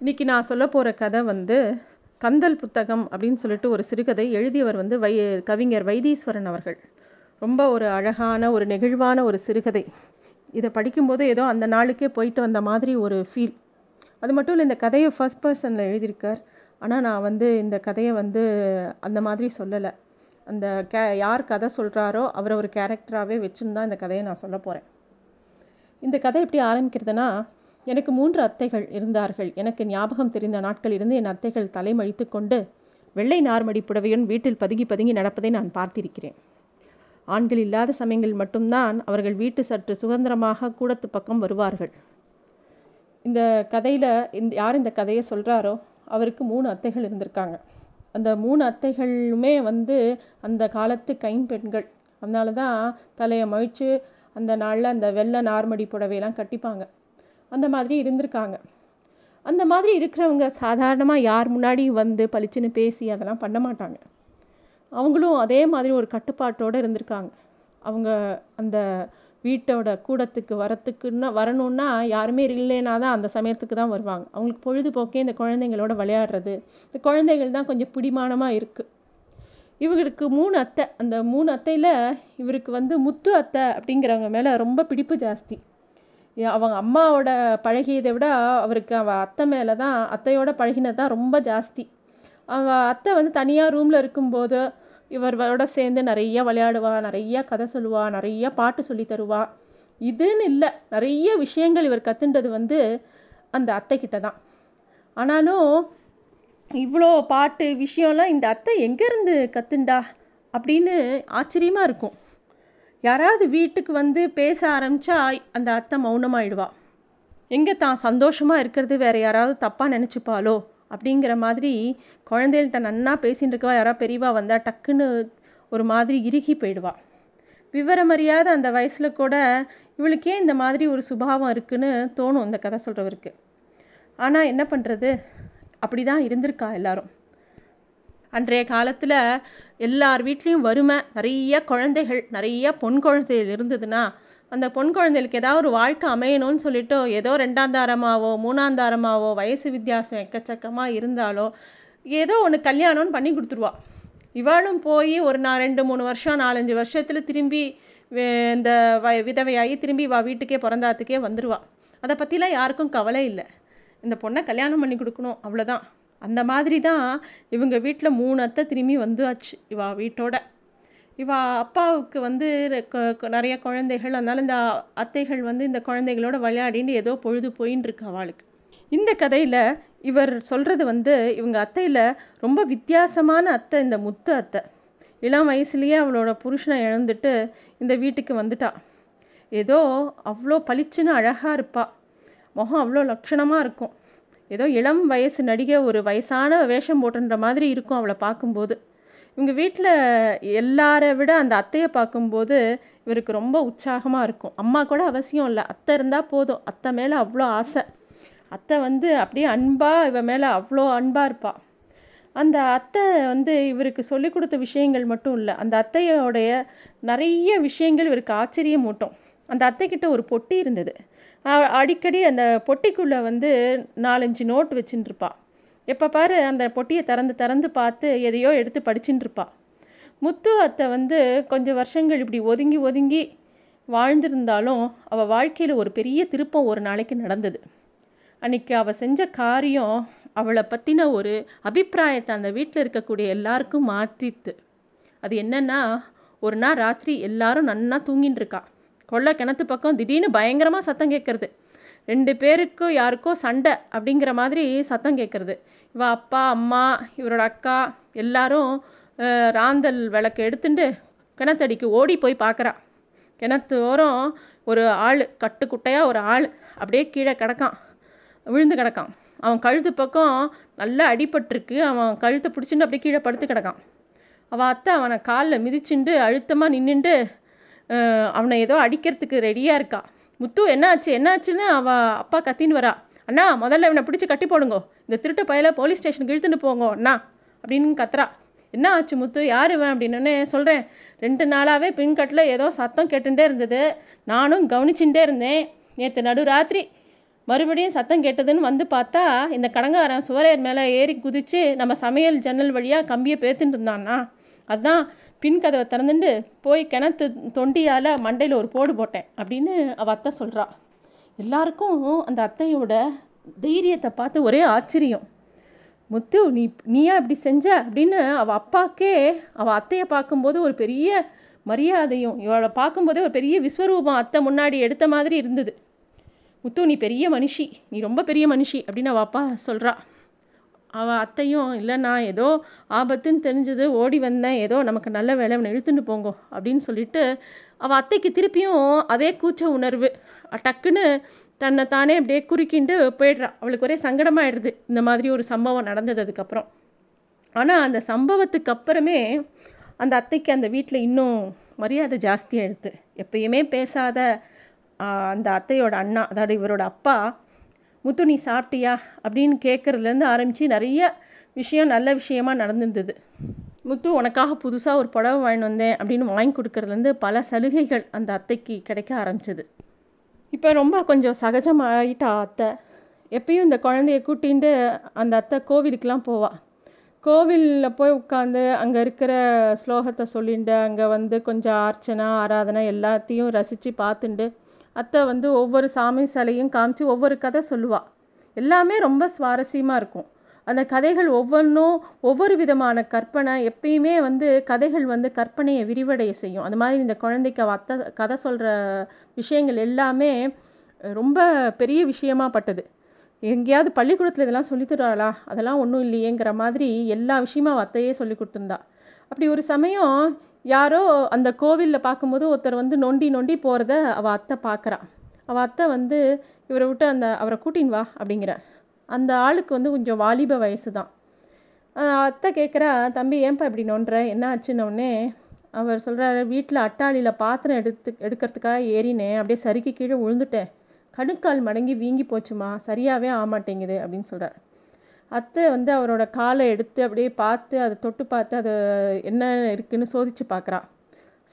இன்றைக்கி நான் சொல்ல போகிற கதை வந்து கந்தல் புத்தகம் அப்படின்னு சொல்லிட்டு ஒரு சிறுகதை எழுதியவர் வந்து வை கவிஞர் வைத்தீஸ்வரன் அவர்கள். ரொம்ப ஒரு அழகான ஒரு நெகிழ்வான ஒரு சிறுகதை. இதை படிக்கும்போது ஏதோ அந்த நாளுக்கே போயிட்டு வந்த மாதிரி ஒரு ஃபீல் அது மட்டும் இல்லை இந்த கதையை ஃபர்ஸ்ட் பர்சனில் எழுதியிருக்கார். ஆனால் நான் வந்து இந்த கதையை வந்து அந்த மாதிரி சொல்லலை. அந்த கே யார் கதை சொல்கிறாரோ அவரை ஒரு கேரக்டராகவே வச்சுருந்தா தான் இந்த கதையை நான் சொல்ல போகிறேன் இந்த கதை எப்படி ஆரம்பிக்கிறதுனா எனக்கு மூன்று அத்தைகள் இருந்தார்கள். எனக்கு ஞாபகம் தெரிந்த நாட்கள் இருந்து என் அத்தைகள் தலைமழித்து கொண்டு வெள்ளை நார்மடி புடவையுடன் வீட்டில் பதுங்கி பதுங்கி நடப்பதை நான் பார்த்திருக்கிறேன். ஆண்கள் இல்லாத சமயங்களில் மட்டும்தான் அவர்கள் வீட்டு சற்று சுதந்திரமாக கூடத்து பக்கம் வருவார்கள். இந்த கதையில் இந்த யார் இந்த கதையை சொல்கிறாரோ அவருக்கு மூணு அத்தைகள் இருந்திருக்காங்க. அந்த மூணு அத்தைகளுமே வந்து அந்த காலத்து கைம்பெண்கள் அதனால தான் தலையை மழித்து அந்த நாளில் அந்த வெள்ளை நார்மடி புடவையெல்லாம் கட்டிப்பாங்க. அந்த மாதிரி இருந்திருக்காங்க. அந்த மாதிரி இருக்கிறவங்க சாதாரணமாக யார் முன்னாடி வந்து பளிச்சுன்னு பேசி அதெல்லாம் பண்ண மாட்டாங்க. அவங்களும் அதே மாதிரி ஒரு கட்டுப்பாட்டோடு இருந்திருக்காங்க. அவங்க அந்த வீட்டோட கூடத்துக்கு வரத்துக்குன்னா வரணுன்னா யாருமே இல்லைன்னா தான் அந்த சமயத்துக்கு தான் வருவாங்க. அவங்களுக்கு பொழுதுபோக்கே இந்த குழந்தைங்களோட விளையாடுறது இந்த குழந்தைகள் தான் கொஞ்சம் பிடிமானமாக இருக்குது இவர்களுக்கு மூணு அத்தை. அந்த மூணு அத்தையில் இவருக்கு வந்து முத்து அத்தை அப்படிங்கிறவங்க மேலே ரொம்ப பிடிப்பு ஜாஸ்தி. அவங்க அம்மாவோட பழகியதை விட அவருக்கு அவள் அத்தை மேலே தான் அத்தையோட பழகினது தான் ரொம்ப ஜாஸ்தி. அவள் அத்தை வந்து தனியாக ரூமில் இருக்கும்போது இவரோட சேர்ந்து நிறைய விளையாடுவா நிறைய கதை சொல்லுவா நிறைய பாட்டு சொல்லி தருவா. இதுன்னு இல்லை நிறைய விஷயங்கள் இவர் கற்றுன்றது வந்து அந்த அத்தைக்கிட்ட தான். ஆனாலும் இவ்வளோ பாட்டு விஷயம்லாம் இந்த அத்தை எங்கேருந்து கற்றுண்டா அப்படின்னு ஆச்சரியமாக இருக்கும். யாராவது வீட்டுக்கு வந்து பேச ஆரம்பித்தா அந்த அத்தை மௌனமாயிடுவா. எங்கே தான் சந்தோஷமாக இருக்கிறது வேறு யாராவது தப்பாக நினச்சிப்பாளோ? அப்படிங்கிற மாதிரி குழந்தைகள்கிட்ட நன்னா பேசிகிட்டு இருக்கவா யாராவது பெரியவா வந்தால் டக்குன்னு ஒரு மாதிரி இறுகி போயிடுவா. விவரமறியாத அந்த வயசில் கூட இவளுக்கே இந்த மாதிரி ஒரு சுபாவம் இருக்குன்னு தோணும் இந்த கதை சொல்கிறவருக்கு ஆனால் என்ன பண்ணுறது அப்படி தான் இருந்திருக்கா எல்லாரும். அன்றைய காலத்தில் எல்லார் வீட்லேயும் வறுமை நிறைய குழந்தைகள் நிறைய பொன் குழந்தைகள் இருந்ததுன்னா அந்த பொன் குழந்தைகளுக்கு ஏதாவது ஒரு வாழ்க்கை அமையணும்னு சொல்லிட்டு ஏதோ ரெண்டாந்தாரமாவோ மூணாந்தாரமாவோ வயசு வித்தியாசம் எக்கச்சக்கமாக இருந்தாலோ ஏதோ ஒன்று கல்யாணம்னு பண்ணி கொடுத்துருவா. இவளும் போய் ஒரு நான் ரெண்டு மூணு வருஷம் நாலஞ்சு வருஷத்தில் திரும்பி இந்த வ விதவையாகி திரும்பி வா வீட்டுக்கே பிறந்தாத்துக்கே வந்துடுவா அதை பற்றிலாம் யாருக்கும் கவலை இல்லை. இந்த பொண்ணை கல்யாணம் பண்ணி கொடுக்கணும் அவ்வளோதான் அந்த மாதிரி தான் இவங்க வீட்டில் மூணு அத்தை திரும்பி வந்தாச்சு இவா வீட்டோட. இவா அப்பாவுக்கு வந்து நிறைய குழந்தைகள். அதனால் இந்த அத்தைகள் வந்து இந்த குழந்தைகளோட விளையாடின்னு ஏதோ பொழுது போயின்னு இருக்கு அவளுக்கு. இந்த கதையில் இவர் சொல்கிறது வந்து இவங்க அத்தையில் ரொம்ப வித்தியாசமான அத்தை இந்த முத்து அத்தை. இளம் வயசுலேயே அவளோட புருஷனை இழந்துட்டு இந்த வீட்டுக்கு வந்துட்டா. ஏதோ அவ்வளோ பளிச்சுன்னு அழகாக இருப்பாள் முகம் அவ்வளோ லட்சணமாக இருக்கும். ஏதோ இளம் வயசு நடிகை ஒரு வயசான வேஷம் போட்டுன்ற மாதிரி இருக்கும் அவளை பார்க்கும்போது. இவங்க வீட்டில் எல்லாரை விட அந்த அத்தையை பார்க்கும்போது இவருக்கு ரொம்ப உற்சாகமாக இருக்கும். அம்மா கூட அவசியம் இல்லை. அத்தை இருந்தால் போதும். அத்தை மேலே அவ்வளோ ஆசை. அத்தை வந்து அப்படியே அன்பாக இவ மேலே அவ்வளோ அன்பாக இருப்பாள் அந்த அத்தை வந்து இவருக்கு சொல்லி கொடுத்த விஷயங்கள் மட்டும் இல்லை. அந்த அத்தையோடைய நிறைய விஷயங்கள் இவருக்கு ஆச்சரியமூட்டும். அந்த அத்தைக்கிட்ட ஒரு பொட்டி இருந்தது. அடிக்கடி அந்த பொட்டிக்குள்ளே வந்து நாலஞ்சு நோட் வச்சுட்டு இருப்பாள் எப்போ பாரு அந்த பொட்டியை திறந்து திறந்து பார்த்து எதையோ எடுத்து படிச்சுட்டு முத்து அத்தை வந்து கொஞ்சம் வருஷங்கள் இப்படி ஒதுங்கி ஒதுங்கி வாழ்ந்திருந்தாலும் அவள் வாழ்க்கையில் ஒரு பெரிய திருப்பம் ஒரு நாளைக்கு நடந்தது. அன்றைக்கி அவள் செஞ்ச காரியம் அவளை பற்றின ஒரு அபிப்பிராயத்தை அந்த வீட்டில் இருக்கக்கூடிய எல்லாருக்கும் மாற்றித்து. அது என்னென்னா ஒரு நாள் ராத்திரி எல்லாரும் நன்னா தூங்கின்னு இருக்கா கொள்ள கிணத்து பக்கம் திடீர்னு பயங்கரமாக சத்தம் கேட்குறது. ரெண்டு பேருக்கும் யாருக்கோ சண்டை அப்படிங்கிற மாதிரி சத்தம் கேட்குறது. இவ அப்பா அம்மா இவரோட அக்கா எல்லாரும் ராந்தல் விளக்கு எடுத்துட்டு கிணத்தடிக்கு ஓடி போய் பார்க்குறா கிணத்து ஓரம் ஒரு ஆள் கட்டுக்குட்டையாக ஒரு ஆள் அப்படியே கீழே கிடக்கான் விழுந்து கிடக்கான். அவன் கழுத்து பக்கம் நல்லா அடிபட்டிருக்கு அவன் கழுத்தை பிடிச்சிட்டு அப்படியே கீழே படுத்து கிடக்கான். அவள் அத்தை அவனை காலில் மிதிச்சுண்டு அழுத்தமாக நின்றுண்டு அவனை ஏதோ அடிக்கிறதுக்கு ரெடியாக இருக்கா? முத்து என்னாச்சு? என்னாச்சுன்னு அவள் அப்பா கத்தின்னு வரா. அண்ணா முதல்ல இவனை பிடிச்சி கட்டி போடுங்கோ. இந்த திருட்டு பையில போலீஸ் ஸ்டேஷனுக்கு இழுத்துட்டு போங்க அண்ணா அப்படின்னு கத்துறா. என்ன ஆச்சு முத்து? யார் இவன் அப்படின்னு சொல்கிறேன் ரெண்டு நாளாகவே பின்கட்டில் ஏதோ சத்தம் கேட்டுட்டே இருந்தது. நானும் கவனிச்சுட்டே இருந்தேன். நேற்று நடுராத்திரி. மறுபடியும் சத்தம் கேட்டதுன்னு வந்து பார்த்தா இந்த கடங்காரன் சுவரையர் மேலே ஏறி குதித்து நம்ம சமையல் ஜன்னல் வழியாக கம்பியை பேத்துட்டு இருந்தான்னா அதுதான் பின் கதவை திறந்துட்டு போய் கிணத்து தொண்டியால் மண்டையில் ஒரு போடு போட்டேன் அப்படின்னு அவள் அத்தை சொல்கிறா எல்லாருக்கும் அந்த அத்தையோட தைரியத்தை பார்த்து ஒரே ஆச்சரியம். முத்து நீ நீயா இப்படி செஞ்ச? அப்படின்னு அவள் அப்பாக்கே அவள் அத்தையை பார்க்கும்போது ஒரு பெரிய மரியாதையும் இவளை பார்க்கும்போதே ஒரு பெரிய விஸ்வரூபம் அத்தை முன்னாடி எடுத்த மாதிரி இருந்தது. முத்து நீ பெரிய மனுஷி நீ ரொம்ப பெரிய மனுஷி அப்படின்னு அவள் அப்பா சொல்கிறா அவள் அத்தையும் இல்லைண்ணா ஏதோ ஆபத்துன்னு தெரிஞ்சது ஓடி வந்தேன் ஏதோ நமக்கு நல்ல வேலை அவனை இழுத்துட்டு போங்கோ அப்படின்னு சொல்லிட்டு அவள் அத்தைக்கு திருப்பியும் அதே கூச்ச உணர்வு. டக்குன்னு தன்னை தானே அப்படியே குறுக்கிண்டு போயிடுறா. அவளுக்கு ஒரே சங்கடமாயிடுது இந்த மாதிரி ஒரு சம்பவம் நடந்தது அதுக்கப்புறம். ஆனால் அந்த சம்பவத்துக்கு அப்புறமே அந்த அத்தைக்கு அந்த வீட்டில் இன்னும் மரியாதை ஜாஸ்தியாகிடுது எப்பயுமே பேசாத அந்த அத்தையோட அண்ணா அதாவது இவரோட அப்பா முத்து நீ சாப்பிட்டியா? அப்படின்னு கேட்குறதுலேருந்து ஆரம்பித்து நிறைய விஷயம் நல்ல விஷயமா நடந்திருந்தது. முத்து உனக்காக புதுசாக ஒரு புடவை வாங்கிட்டு வந்தேன் அப்படின்னு வாங்கி கொடுக்கறதுலேருந்து பல சலுகைகள் அந்த அத்தைக்கு கிடைக்க ஆரம்பிச்சது. இப்போ ரொம்ப கொஞ்சம் சகஜமாயிட்டா அத்தை. எப்பயும் இந்த குழந்தைய கூட்டின்ட்டு அந்த அத்தை கோவிலுக்கெலாம் போவாள் கோவிலில் போய் உட்காந்து அங்கே இருக்கிற ஸ்லோகத்தை சொல்லிட்டு அங்கே வந்து கொஞ்சம் அர்ச்சனை ஆராதனை எல்லாத்தையும் ரசித்து பார்த்துண்டு அத்தை வந்து ஒவ்வொரு சாமி சிலையும் காமிச்சு ஒவ்வொரு கதை சொல்லுவாள் எல்லாமே ரொம்ப சுவாரஸ்யமாக இருக்கும். அந்த கதைகள் ஒவ்வொன்றும் ஒவ்வொரு விதமான கற்பனை எப்பயுமே வந்து கதைகள் வந்து கற்பனையை விரிவடைய செய்யும். அந்த மாதிரி இந்த குழந்தைக்கு அத்தை கதை சொல்கிற விஷயங்கள் எல்லாமே ரொம்ப பெரிய விஷயமா பட்டது. எங்கேயாவது பள்ளிக்கூடத்தில் இதெல்லாம் சொல்லித்தராளா அதெல்லாம் ஒன்றும் இல்லையேங்கிற மாதிரி எல்லா விஷயமும் அத்தையே சொல்லி கொடுத்துருந்தா. அப்படி ஒரு சமயம் யாரோ அந்த கோவிலில் பார்க்கும்போது ஒருத்தர் வந்து நொண்டி நொண்டி போகிறத அவள் அத்தை பார்க்குறா. அவள் அத்தை வந்து இவரை விட்டு அந்த அவரை கூட்டின்னு வா அப்படிங்கிற. அந்த ஆளுக்கு வந்து கொஞ்சம் வாலிப வயசு தான் அத்தை கேட்குறா தம்பி ஏன்பா இப்படி நோண்டுற என்ன ஆச்சுன்னொடனே அவர் சொல்கிறாரு வீட்டில் அட்டாளியில் பாத்திரம் எடுத்து எடுக்கிறதுக்காக ஏறினேன் அப்படியே சறுக்கி கீழே விழுந்துட்டேன் கணுக்கால் மடங்கி வீங்கி போச்சுமா சரியாகவே ஆமாட்டேங்குது அப்படின்னு சொல்கிறார் அத்தை வந்து அவரோட காலை எடுத்து அப்படியே பார்த்து அதை தொட்டு பார்த்து அது என்ன இருக்குன்னு சோதித்து பார்க்குறா.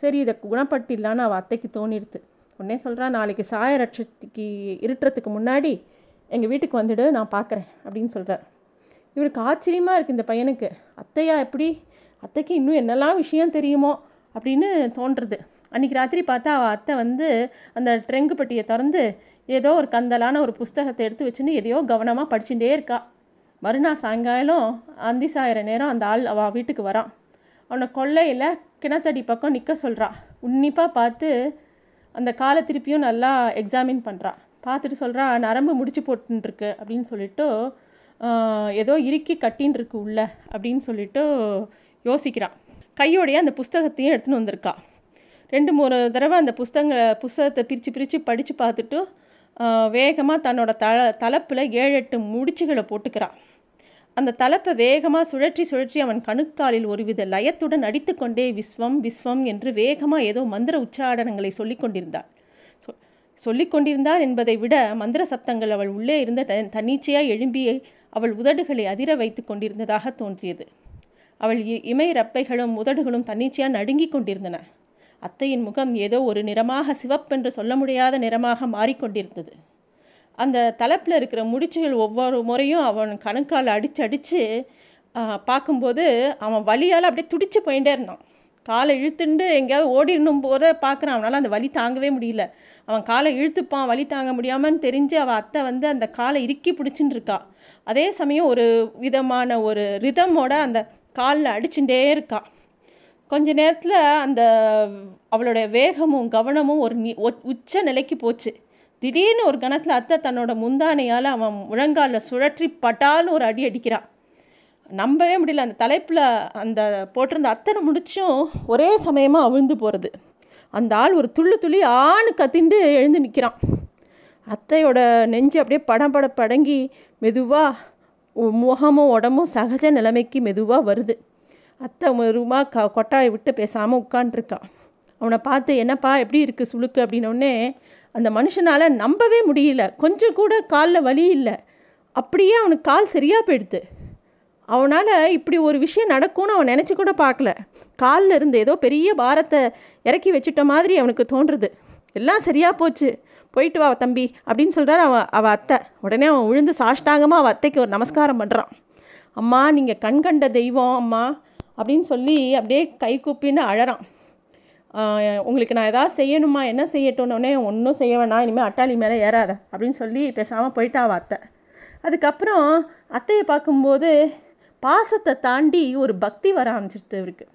சரி இதை குணப்படுத்திடலான்னு அவள் அத்தைக்கு தோணிடுது உடனே சொல்கிறா நாளைக்கு சாய ரட்சத்துக்கு இருட்டுறதுக்கு முன்னாடி எங்கள் வீட்டுக்கு வந்துடு நான் பார்க்குறேன் அப்படின்னு சொல்கிறார் இவருக்கு ஆச்சரியமாக இருக்குது இந்த பையனுக்கு. அத்தையா எப்படி? அத்தைக்கு இன்னும் என்னெல்லாம் விஷயம் தெரியுமோ? அப்படின்னு தோன்றுறது. அன்றைக்கி ராத்திரி பார்த்தா அவள் அத்தை வந்து அந்த ட்ரெங்கு பெட்டியை திறந்து ஏதோ ஒரு கந்தலான ஒரு புஸ்தகத்தை எடுத்து வச்சுன்னு எதையோ கவனமாக படிச்சுட்டே இருக்கா. மறுநாள் சாயங்காலம் அந்தி சாயிற நேரம் அந்த ஆள் அவள் வீட்டுக்கு வரான் அவனை கொள்ளையில் கிணத்தடி பக்கம் நிற்க சொல்கிறான் உன்னிப்பாக பார்த்து அந்த காலை திருப்பியும் நல்லா எக்ஸாமின் பண்ணுறா பார்த்துட்டு சொல்கிறா நரம்பு முடிச்சு போட்டுருக்கு அப்படின்னு சொல்லிட்டு ஏதோ இறுக்கி கட்டின்னு இருக்கு உள்ள அப்படின்னு சொல்லிட்டு யோசிக்கிறான் கையோடைய அந்த புஸ்தகத்தையும் எடுத்துன்னு வந்திருக்கா. ரெண்டு மூணு தடவை அந்த புஸ்தகங்களை புஸ்தகத்தை பிரித்து பிரித்து படித்து பார்த்துட்டு வேகமாக தன்னோட தல தலைப்பில் ஏழு எட்டு முடிச்சுகளை போட்டுக்கிறான். அந்த தலைப்பை வேகமாக சுழற்றி சுழற்றி அவன் கணுக்காலில் ஒருவித லயத்துடன் அடித்துக்கொண்டே விஸ்வம் விஸ்வம் என்று வேகமாக ஏதோ மந்திர உச்சாடனங்களை சொல்லி கொண்டிருந்தாள். சொ சொல்லி கொண்டிருந்தாள் என்பதை விட மந்திர சப்தங்கள் அவள் உள்ளே இருந்த த தன்னிச்சையாக எழும்பி அவள் உதடுகளை அதிர வைத்து கொண்டிருந்ததாக தோன்றியது. அவள் இமை ரப்பைகளும் உதடுகளும் தன்னிச்சையாக நடுங்கிக் கொண்டிருந்தன. அத்தையின் முகம் ஏதோ ஒரு நிறமாக சிவப்பென்று சொல்ல முடியாத நிறமாக மாறிக்கொண்டிருந்தது. அந்த தலைப்பில் இருக்கிற முடிச்சுகள் ஒவ்வொரு முறையும் அவன் கணக்கால் அடித்து அடித்து பார்க்கும்போது அவன் வலியால் அப்படியே துடிச்சு போயிட்டே இருந்தான். காலை இழுத்துண்டு எங்கேயாவது ஓடிடணும் போத பார்க்குறான். அவனால் அந்த வலி தாங்கவே முடியல. அவன் காலை இழுத்துப்பான் வலி தாங்க முடியாமன்னு தெரிஞ்சு அவள் அத்தை வந்து அந்த காலை இறுக்கி பிடிச்சின்னு இருக்கா. அதே சமயம் ஒரு விதமான ஒரு ரிதமோட அந்த காலில் அடிச்சுட்டே இருக்கா. கொஞ்ச நேரத்தில் அந்த அவளுடைய வேகமும் கவனமும் ஒரு உச்ச நிலைக்கு போச்சு. திடீர்னு ஒரு கணத்தில் அத்தை தன்னோட முந்தானையால் அவன் முழங்காலில் சுழற்றி பட்டால்னு ஒரு அடி அடிக்கிறான் நம்பவே முடியல அந்த தலைப்பில் அந்த போட்டிருந்த அத்தனை முடிச்சும் ஒரே சமயமாக அவிழ்ந்து போகிறது அந்த ஆள் ஒரு துள்ளு துளி ஆணு கத்திண்டு எழுந்து நிற்கிறான் அத்தையோட நெஞ்சு அப்படியே படம் பட படங்கி மெதுவாக முகமும் உடம்பும் சகஜ நிலைமைக்கு மெதுவாக வருது. அத்தை ரூமா க கொட்டாயை விட்டு பேசாமல் உட்காண்ட்ருக்கான் அவனை பார்த்து என்னப்பா எப்படி இருக்குது சுளுக்கு? அப்படின்னோடனே அந்த மனுஷனால் நம்பவே முடியல. கொஞ்சம் கூட காலில் வலி இல்லை. அப்படியே அவனுக்கு கால் சரியாக போயிடுது. அவனால் இப்படி ஒரு விஷயம் நடக்கும்னு அவன் நினச்சி கூட பார்க்கல. காலில் இருந்து ஏதோ பெரிய பாரத்தை இறக்கி வச்சுட்ட மாதிரி அவனுக்கு தோன்றுறது எல்லாம் சரியாக போச்சு. போயிட்டு வா தம்பி அப்படின்னு சொல்கிறார் அவன் அவள் அத்தை. உடனே அவன் விழுந்து சாஷ்டாங்கமாக அவள் அத்தைக்கு ஒரு நமஸ்காரம் பண்ணுறான் அம்மா நீங்கள் கண் கண்ட தெய்வம் அம்மா. அப்படின்னு சொல்லி அப்படியே கை கூப்பின்னு அழறான். உங்களுக்கு நான் எதாவது செய்யணுமா? என்ன செய்யட்டும்னே ஒன்றும் செய்ய வேணாம். இனிமேல் அட்டாளி மேலே ஏறாத அப்படின்னு சொல்லி பேசாமல் போயிட்டா அவள் அத்தை. அதுக்கப்புறம் அத்தையை பார்க்கும்போது பாசத்தை தாண்டி ஒரு பக்தி வர ஆரம்பிச்சிட்டு இவருக்கு.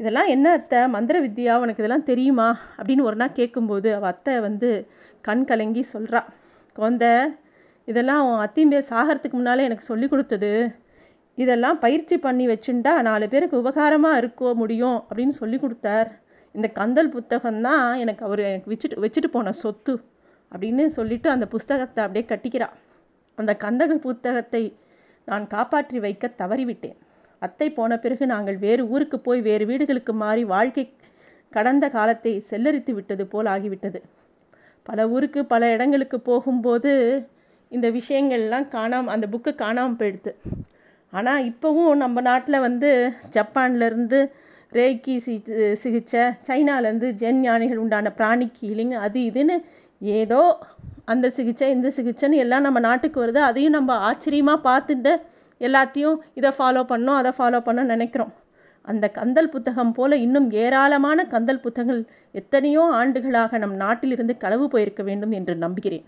இதெல்லாம் என்ன அத்தை? மந்திர வித்யா உனக்கு இதெல்லாம் தெரியுமா? அப்படின்னு ஒரு நாள் கேட்கும்போது அவள் அத்தை வந்து கண் கலங்கி சொல்கிறா குழந்த இதெல்லாம் உன் அத்திம்பே சாகிறதுக்கு முன்னாலே எனக்கு சொல்லி கொடுத்தது. இதெல்லாம் பயிற்சி பண்ணி வச்சுட்டா நாலு பேருக்கு உபகாரமாக இருக்க முடியும் அப்படின்னு சொல்லி கொடுத்தார். இந்த கந்தல் புத்தகம்தான் எனக்கு அவர் எனக்கு வச்சுட்டு வச்சுட்டு போன சொத்து அப்படின்னு சொல்லிட்டு அந்த புஸ்தகத்தை அப்படியே கட்டிக்கிறா. அந்த கந்தகல் புத்தகத்தை நான் காப்பாற்றி வைக்க தவறிவிட்டேன். அத்தை போன பிறகு நாங்கள் வேறு ஊருக்கு போய் வேறு வீடுகளுக்கு மாறி வாழ்க்கை கடந்த காலத்தை செல்லரித்து விட்டது போல் ஆகிவிட்டது. பல ஊருக்கு பல இடங்களுக்கு போகும்போது இந்த விஷயங்கள்லாம் காணாம அந்த புக்கு காணாமல் போயிடுது ஆனால் இப்போவும் நம்ம நாட்டில் வந்து ஜப்பான்லேருந்து ரேக்கி சி சிகிச்சை சைனாலேருந்து ஜென் ஞானிகள் உண்டான பிராணிக் ஹீலிங் அது இதுன்னு ஏதோ அந்த சிகிச்சை இந்த சிகிச்சைன்னு எல்லாம் நம்ம நாட்டுக்கு வருது. அதையும் நம்ம ஆச்சரியமாக பார்த்துட்டு எல்லாத்தையும் இதை ஃபாலோ பண்ணோம் அதை ஃபாலோ பண்ணோம் நினைக்கிறோம். அந்த கந்தல் புத்தகம் போல் இன்னும் ஏராளமான கந்தல் புத்தகங்கள் எத்தனையோ ஆண்டுகளாக நம் நாட்டிலிருந்து களவு போயிருக்க வேண்டும் என்று நம்புகிறேன்.